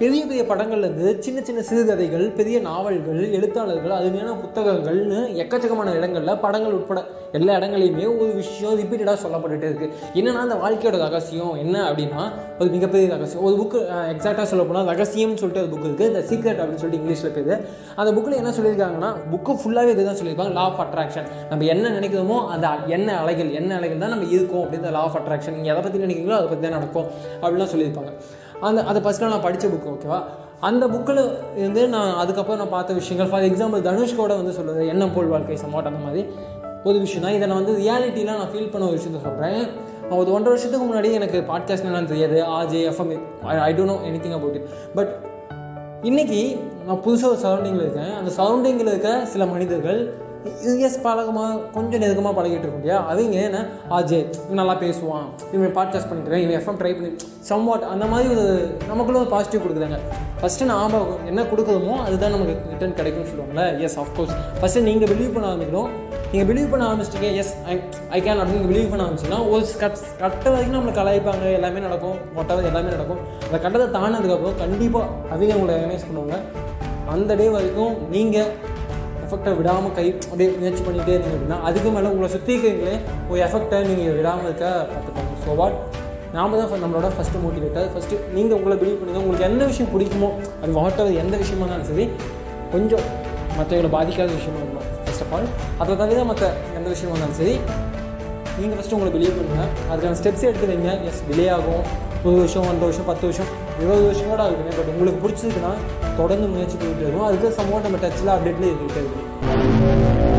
பெரிய பெரிய படங்கள்லேருந்து சின்ன சின்ன சிறுகதைகள் பெரிய நாவல்கள் எழுத்தாளர்கள் அதுமையான புத்தகங்கள்னு எக்கச்சக்கமான இடங்களில் படங்கள் உட்பட எல்லா இடங்களையுமே ஒரு விஷயம் ரிப்பீட்டடாக சொல்லப்பட்டுட்டே இருக்குது என்னென்னா அந்த வாழ்க்கையோட ரகசியம் என்ன அப்படின்னா ஒரு மிகப்பெரிய ரகசியம். ஒரு புக்கு எக்ஸாக்டாக சொல்ல போனால் ரகசியம்னு சொல்லிட்டு ஒரு புக் இருக்குது இந்த சீக்ரெட் அப்படின்னு சொல்லிட்டு இங்கிலீஷில் இருக்குது அந்த புக்கில் என்ன சொல்லியிருக்காங்கன்னா புக்கு ஃபுல்லாகவே இதுதான் சொல்லியிருப்பாங்க லா ஆஃப் அட்ராக்ஷன் நம்ம என்ன நினைக்கிறோமோ அந்த என்ன அலைகள் என்ன அலைகள் தான் நம்ம இருக்கோம் அப்படின்னு லா ஆஃப் அட்ராக்ஷன் நீங்கள் எதை பற்றி நினைக்கிறீங்களோ அதை பற்றி தான் நடக்கும். அப்படிலாம் சொல்லியிருப்பாங்க. அந்த அதை ஃபஸ்ட்டில் நான் படித்த புக்கு ஓகேவா அந்த புக்கில் இருந்து நான் அதுக்கப்புறம் நான் பார்த்த விஷயங்கள் ஃபார் எக்ஸாம்பிள் தனுஷ்கோட வந்து சொல்லுறது என்ன போல் வாழ்க்கை சமாட் அந்த மாதிரி ஒரு விஷயம் தான். இதை நான் வந்து ரியாலிட்டிலாம் நான் ஃபீல் பண்ண ஒரு விஷயத்த சொல்கிறேன் ஒரு ஒன்றரை வருஷத்துக்கு முன்னாடி எனக்கு பாட்காஸ்ட் என்னன்னு தெரியாது. R J F M I don't know anything about it but இன்னைக்கு நான் புதுசாக ஒரு சரௌண்டிங்கில் இருக்கேன். அந்த சரௌண்டிங்கில் இருக்க சில மனிதர்கள் எஸ் பழகமாக கொஞ்சம் நெருக்கமாக பழகிட்டு இருக்கும் இல்லையா அவங்க என்ன? ஆஜே இவன் நல்லா பேசுவான். இவன் பாட்காஸ்ட் பண்ணிட்டு இவன் எஃப்எம் ட்ரை பண்ணி சம்வாட் அந்த மாதிரி ஒரு நமக்குள்ள ஒரு பாசிட்டிவ் கொடுக்குறாங்க. ஃபஸ்ட்டு நாம் என்ன கொடுக்குறோமோ அதுதான் நமக்கு ரிட்டர்ன் கிடைக்கும்னு சொல்லுவாங்கல்ல? எஸ் அஃப்கோர்ஸ் ஃபஸ்ட்டு நீங்கள் பிலீவ் பண்ண ஆரம்பிக்கணும். நீங்கள் பிலீவ் பண்ண ஆரம்பிச்சிட்டீங்க. எஸ் ஐ ஐ கேன் அப்படின்னு நீங்கள் பிலீவ் பண்ண ஆரம்பிச்சுன்னா ஒரு கட் கட்ட வரைக்கும் நம்மளை கலாய்ப்பாங்க. எல்லாமே நடக்கும். ஒட்டவர் எல்லாமே நடக்கும். அந்த கட்டத்தை தாண்டினதுக்கப்புறம் கண்டிப்பாக அவங்க உங்களை ரெகனைஸ் பண்ணுவாங்க. அந்த டே வரைக்கும் நீங்கள் எஃபெக்டை விடாமல் கை அப்படியே முயற்சி பண்ணிகிட்டே இருந்தீங்க அப்படின்னா அதுக்கு மேலே உங்களை சுற்றி இருக்கிறீங்களே ஒரு எஃபெக்டை நீங்கள் விடாமல் இருக்க பார்த்துப்பாங்க. ஸோ வாட் நாம தான் ஃப- நம்மளோட ஃபஸ்ட்டு மோட்டிவேட்டர் ஃபஸ்ட்டு நீங்கள் உங்களை பிலீவ் பண்ணுங்கள் உங்களுக்கு எந்த விஷயம் பிடிக்குமோ அது வாட்டர் எந்த விஷயமா இருந்தாலும் சரி கொஞ்சம் மற்றவங்களை பாதிக்காத விஷயமா இருக்கணும் ஃபஸ்ட் ஆஃப் ஆல் அதை தவிர மற்ற எந்த விஷயமா இருந்தாலும் சரி நீங்கள் ஃபஸ்ட்டு உங்களை பிலீவ் பண்ணுங்கள் அதுக்கான ஸ்டெப்ஸ் எடுத்து வைங்க எஸ் டிலே ஆகும். புது வருஷம் அந்த வருஷம் பத்து வருஷம் இருபது வருஷம் கூட ஆகுதுங்க. பட் உங்களுக்கு பிடிச்சிருக்குன்னா தொடர்ந்து முயற்சி பண்ணிட்டு இருக்கும் அதுக்கு சம்பவம் நம்ம டச்சில் அப்டேட்லேயே இருந்துகிட்டே இருக்கும்